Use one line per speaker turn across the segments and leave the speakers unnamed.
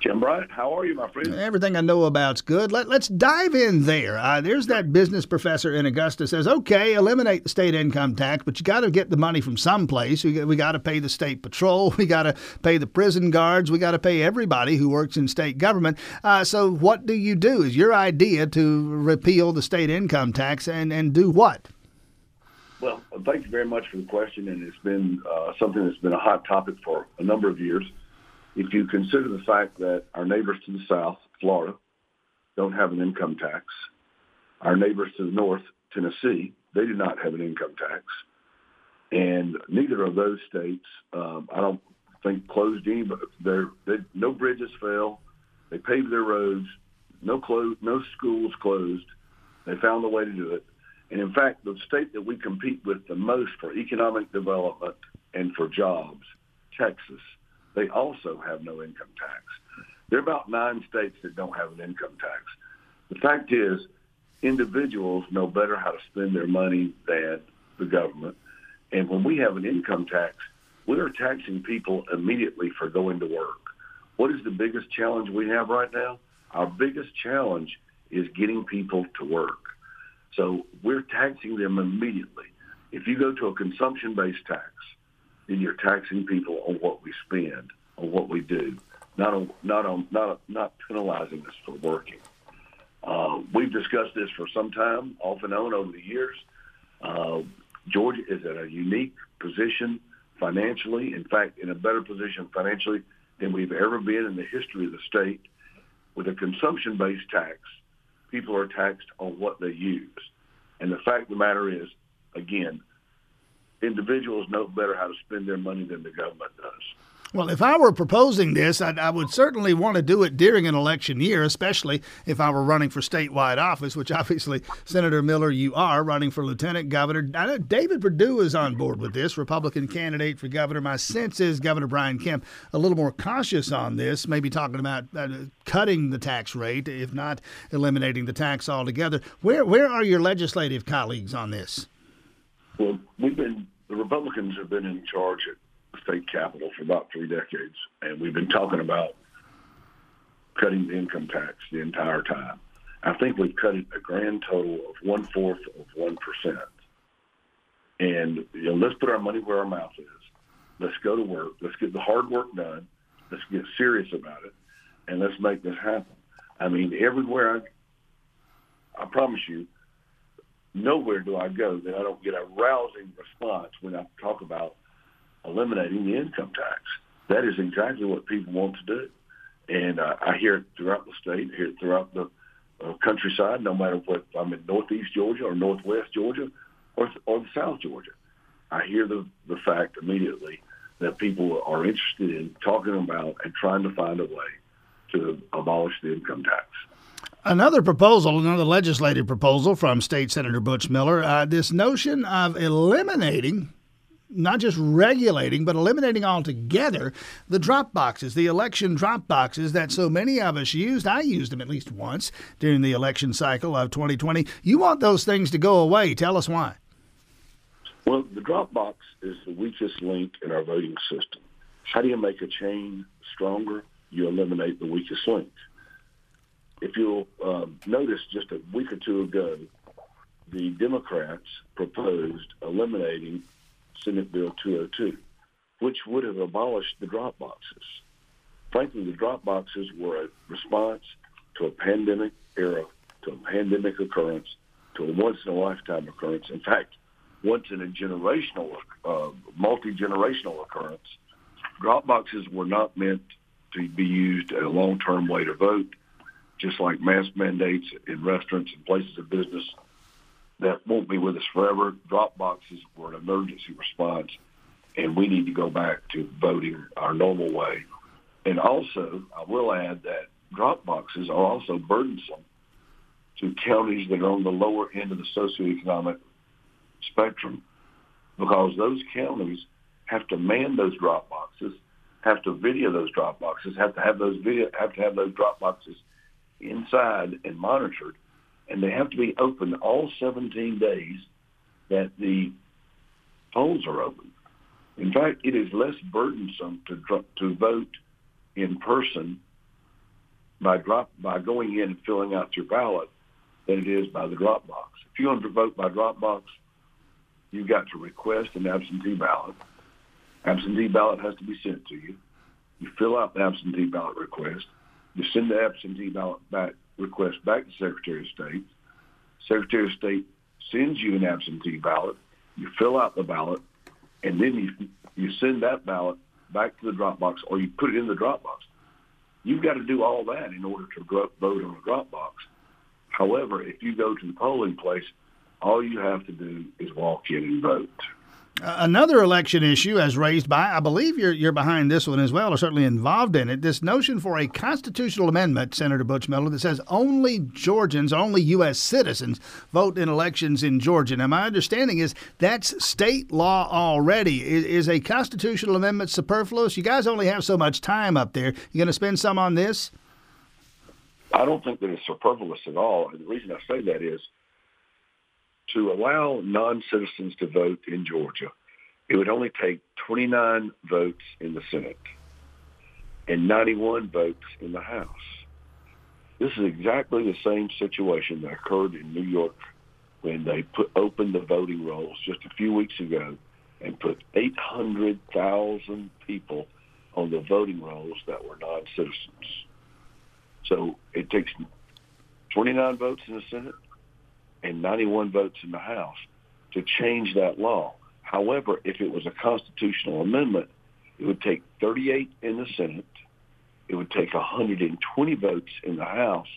Tim Bryant, how are you, my friend?
Everything I know about's good. Let, let's dive in there. Uh, there's that business professor in Augusta says, okay, eliminate the state income tax, but you got to get the money from someplace. We, we got to pay the state patrol. We got to pay the prison guards. We got to pay everybody who works in state government. Uh, so what do you do? Is your idea to repeal the state income tax and, and do what?
Well, thank you very much for the question, and it's been uh, something that's been a hot topic for a number of years if you consider the fact that our neighbors to the south, Florida, don't have an income tax, our neighbors to the north, Tennessee, they do not have an income tax, and neither of those states, um, I don't think closed any, but they're, they, no bridges fell, they paved their roads, no no schools closed. They found a way to do it. And in fact, the state that we compete with the most for economic development and for jobs, Texas, they also have no income tax. There are about nine states that don't have an income tax. The fact is, individuals know better how to spend their money than the government. And when we have an income tax, we are taxing people immediately for going to work. What is the biggest challenge we have right now? Our biggest challenge is getting people to work. So we're taxing them immediately. If you go to a consumption-based tax, then you're taxing people on what we spend, on what we do, not on not on not not penalizing us for working. Uh, we've discussed this for some time, off and on over the years. Uh, Georgia is at a unique position financially. In fact, in a better position financially than we've ever been in the history of the state. With a consumption-based tax, people are taxed on what they use. And the fact of the matter is, again, individuals know better how to spend their money than the government does.
Well, if I were proposing this, I'd, I would certainly want to do it during an election year, especially if I were running for statewide office, which obviously, Senator Miller, you are running for lieutenant governor. I know David Perdue is on board with this, Republican candidate for governor. My sense is Governor Brian Kemp a little more cautious on this, maybe talking about uh, cutting the tax rate, if not eliminating the tax altogether. Where where are your legislative colleagues on this?
Well, we've been the Republicans have been in charge at the state capitol for about three decades, and we've been talking about cutting the income tax the entire time. I think we've cut it a grand total of one fourth of one percent. And you know, let's put our money where our mouth is. Let's go to work. Let's get the hard work done. Let's get serious about it, and let's make this happen. I mean, everywhere I, I promise you, nowhere do I go that I don't get a rousing response when I talk about eliminating the income tax. That is exactly what people want to do. And uh, I hear it throughout the state, hear it throughout the uh, countryside, no matter what I'm in northeast Georgia or northwest Georgia or, or the south Georgia. I hear the, the fact immediately that people are interested in talking about and trying to find a way to abolish the income tax.
Another proposal, another legislative proposal from State Senator Butch Miller, uh, this notion of eliminating not just regulating, but eliminating altogether the drop boxes, the election drop boxes that so many of us used. I used them at least once during the election cycle of 2020. You want those things to go away. Tell us why.
Well, the drop box is the weakest link in our voting system. How do you make a chain stronger? You eliminate the weakest link. If you'll uh, notice, just a week or two ago, the Democrats proposed eliminating Senate Bill 202, which would have abolished the drop boxes. Frankly, the drop boxes were a response to a pandemic era, to a pandemic occurrence, to a once-in-a-lifetime occurrence. In fact, once in a generational, uh, multi-generational occurrence. Drop boxes were not meant to be used a long-term way to vote, just like mask mandates in restaurants and places of business that won't be with us forever. Drop boxes were an emergency response, and we need to go back to voting our normal way. And also, I will add that drop boxes are also burdensome to counties that are on the lower end of the socioeconomic spectrum because those counties have to man those drop boxes, have to video those drop boxes, have to have those video, have to have those drop boxes inside and monitored and they have to be open all 17 days that the polls are open. In fact, it is less burdensome to to vote in person by drop by going in and filling out your ballot than it is by the drop box. If you want to vote by drop box, you've got to request an absentee ballot. Absentee ballot has to be sent to you. You fill out the absentee ballot request. You send the absentee ballot back request back to Secretary of State. Secretary of State sends you an absentee ballot. You fill out the ballot, and then you you send that ballot back to the drop box, or you put it in the drop box. You've got to do all that in order to vote on a drop box. However, if you go to the polling place, all you have to do is walk in and vote.
Another election issue, as raised by, I believe you're, you're behind this one as well, or certainly involved in it, this notion for a constitutional amendment, Senator Butch Miller, that says only Georgians, only U.S. citizens vote in elections in Georgia. Now, my understanding is that's state law already. Is, is a constitutional amendment superfluous? You guys only have so much time up there. You going to spend some on this?
I don't think that it's superfluous at all. And the reason I say that is to allow non-citizens to vote in Georgia, it would only take 29 votes in the Senate and 91 votes in the House. This is exactly the same situation that occurred in New York when they put opened the voting rolls just a few weeks ago and put 800,000 people on the voting rolls that were non-citizens. So it takes 29 votes in the Senate and 91 votes in the House to change that law. However, if it was a constitutional amendment, it would take 38 in the Senate, it would take 120 votes in the House,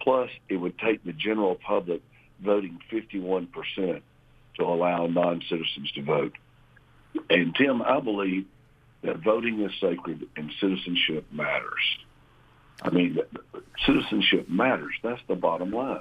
plus it would take the general public voting 51% to allow non-citizens to vote. And Tim, I believe that voting is sacred and citizenship matters. I mean, citizenship matters. That's the bottom line.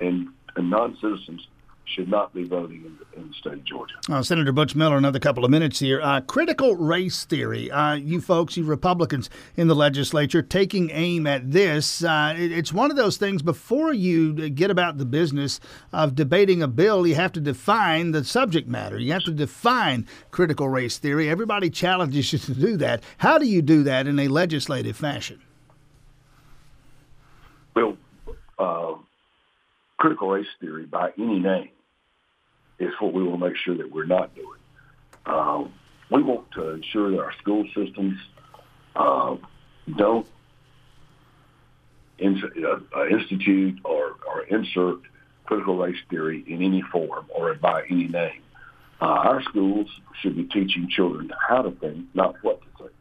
And and non-citizens should not be voting in the, in the state of Georgia. Uh,
Senator Butch Miller, another couple of minutes here. Uh, critical race theory. Uh, you folks, you Republicans in the legislature, taking aim at this. Uh, it, it's one of those things. Before you get about the business of debating a bill, you have to define the subject matter. You have to define critical race theory. Everybody challenges you to do that. How do you do that in a legislative fashion?
Well, uh, critical race theory by any name is what we will make sure that we're not doing. Um, we want to ensure that our school systems uh, don't in, uh, institute or, or, insert critical race theory in any form or by any name. Uh, our schools should be teaching children how to think, not what to think.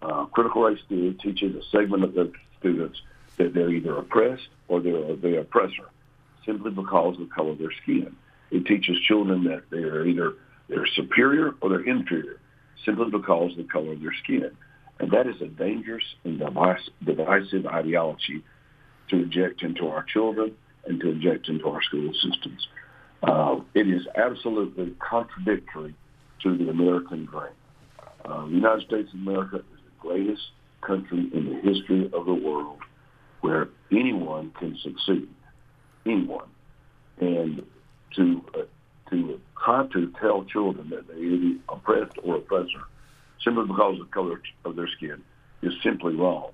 Uh, critical race theory teaches a segment of the students that they're either oppressed or they're the oppressor simply because of the color of their skin. It teaches children that they are either they're superior or they're inferior simply because of the color of their skin. And that is a dangerous and divisive ideology to inject into our children and to inject into our school systems. Uh, it is absolutely contradictory to the American dream. Uh, the United States of America is the greatest country in the history of the world where anyone can succeed anyone. And to uh, to try to tell children that they're either oppressed or oppressor simply because of the color of their skin is simply wrong.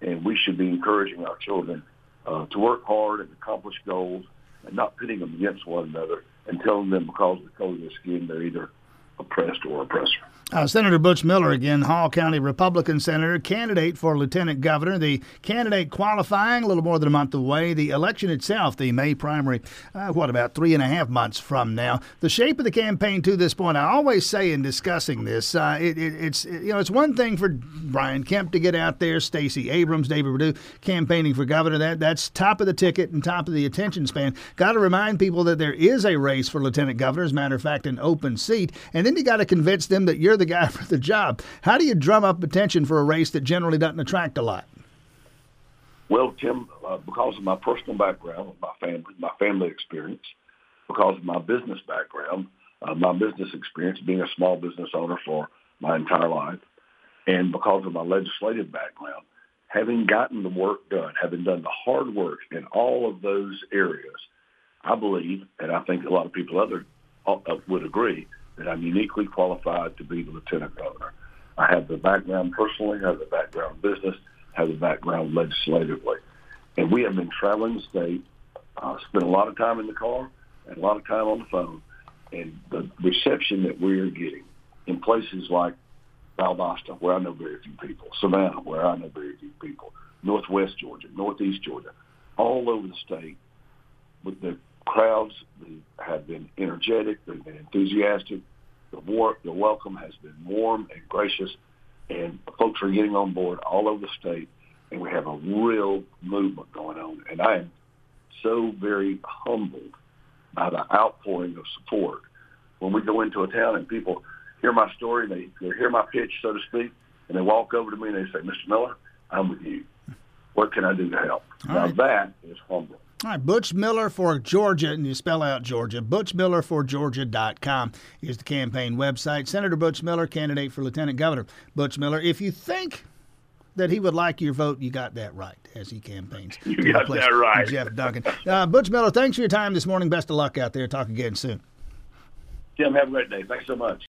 And we should be encouraging our children uh, to work hard and accomplish goals and not pitting them against one another and telling them because of the color of their skin they're either oppressed or oppressor.
Uh, Senator Butch Miller, again, Hall County Republican senator, candidate for lieutenant governor. The candidate qualifying a little more than a month away. The election itself, the May primary, uh, what about three and a half months from now? The shape of the campaign to this point, I always say in discussing this, uh, it, it, it's it, you know it's one thing for Brian Kemp to get out there, Stacey Abrams, David Perdue campaigning for governor. That that's top of the ticket and top of the attention span. Got to remind people that there is a race for lieutenant governor. As a matter of fact, an open seat, and then you got to convince them that you're the guy for the job. How do you drum up attention for a race that generally doesn't attract a lot?
Well, Tim, uh, because of my personal background, my family, my family experience, because of my business background, uh, my business experience, being a small business owner for my entire life, and because of my legislative background, having gotten the work done, having done the hard work in all of those areas, I believe, and I think a lot of people other uh, would agree, that I'm uniquely qualified to be the lieutenant governor. I have the background personally, I have the background business, has a background legislatively. And we have been traveling the state, uh, spent a lot of time in the car and a lot of time on the phone. And the reception that we are getting in places like Valdosta, where I know very few people, Savannah, where I know very few people, Northwest Georgia, Northeast Georgia, all over the state, with the crowds have been energetic, they've been enthusiastic. The, war, the welcome has been warm and gracious, and folks are getting on board all over the state, and we have a real movement going on. And I am so very humbled by the outpouring of support. When we go into a town and people hear my story, they, they hear my pitch, so to speak, and they walk over to me and they say, Mr. Miller, I'm with you. What can I do to help? All now right. that is humbling.
All right, Butch Miller for Georgia, and you spell out Georgia. ButchMillerForGeorgia.com is the campaign website. Senator Butch Miller, candidate for Lieutenant Governor. Butch Miller, if you think that he would like your vote, you got that right as he campaigns.
You got that right.
Geoff Duncan. Uh, Butch Miller, thanks for your time this morning. Best of luck out there. Talk again soon.
Tim, have a great day. Thanks so much.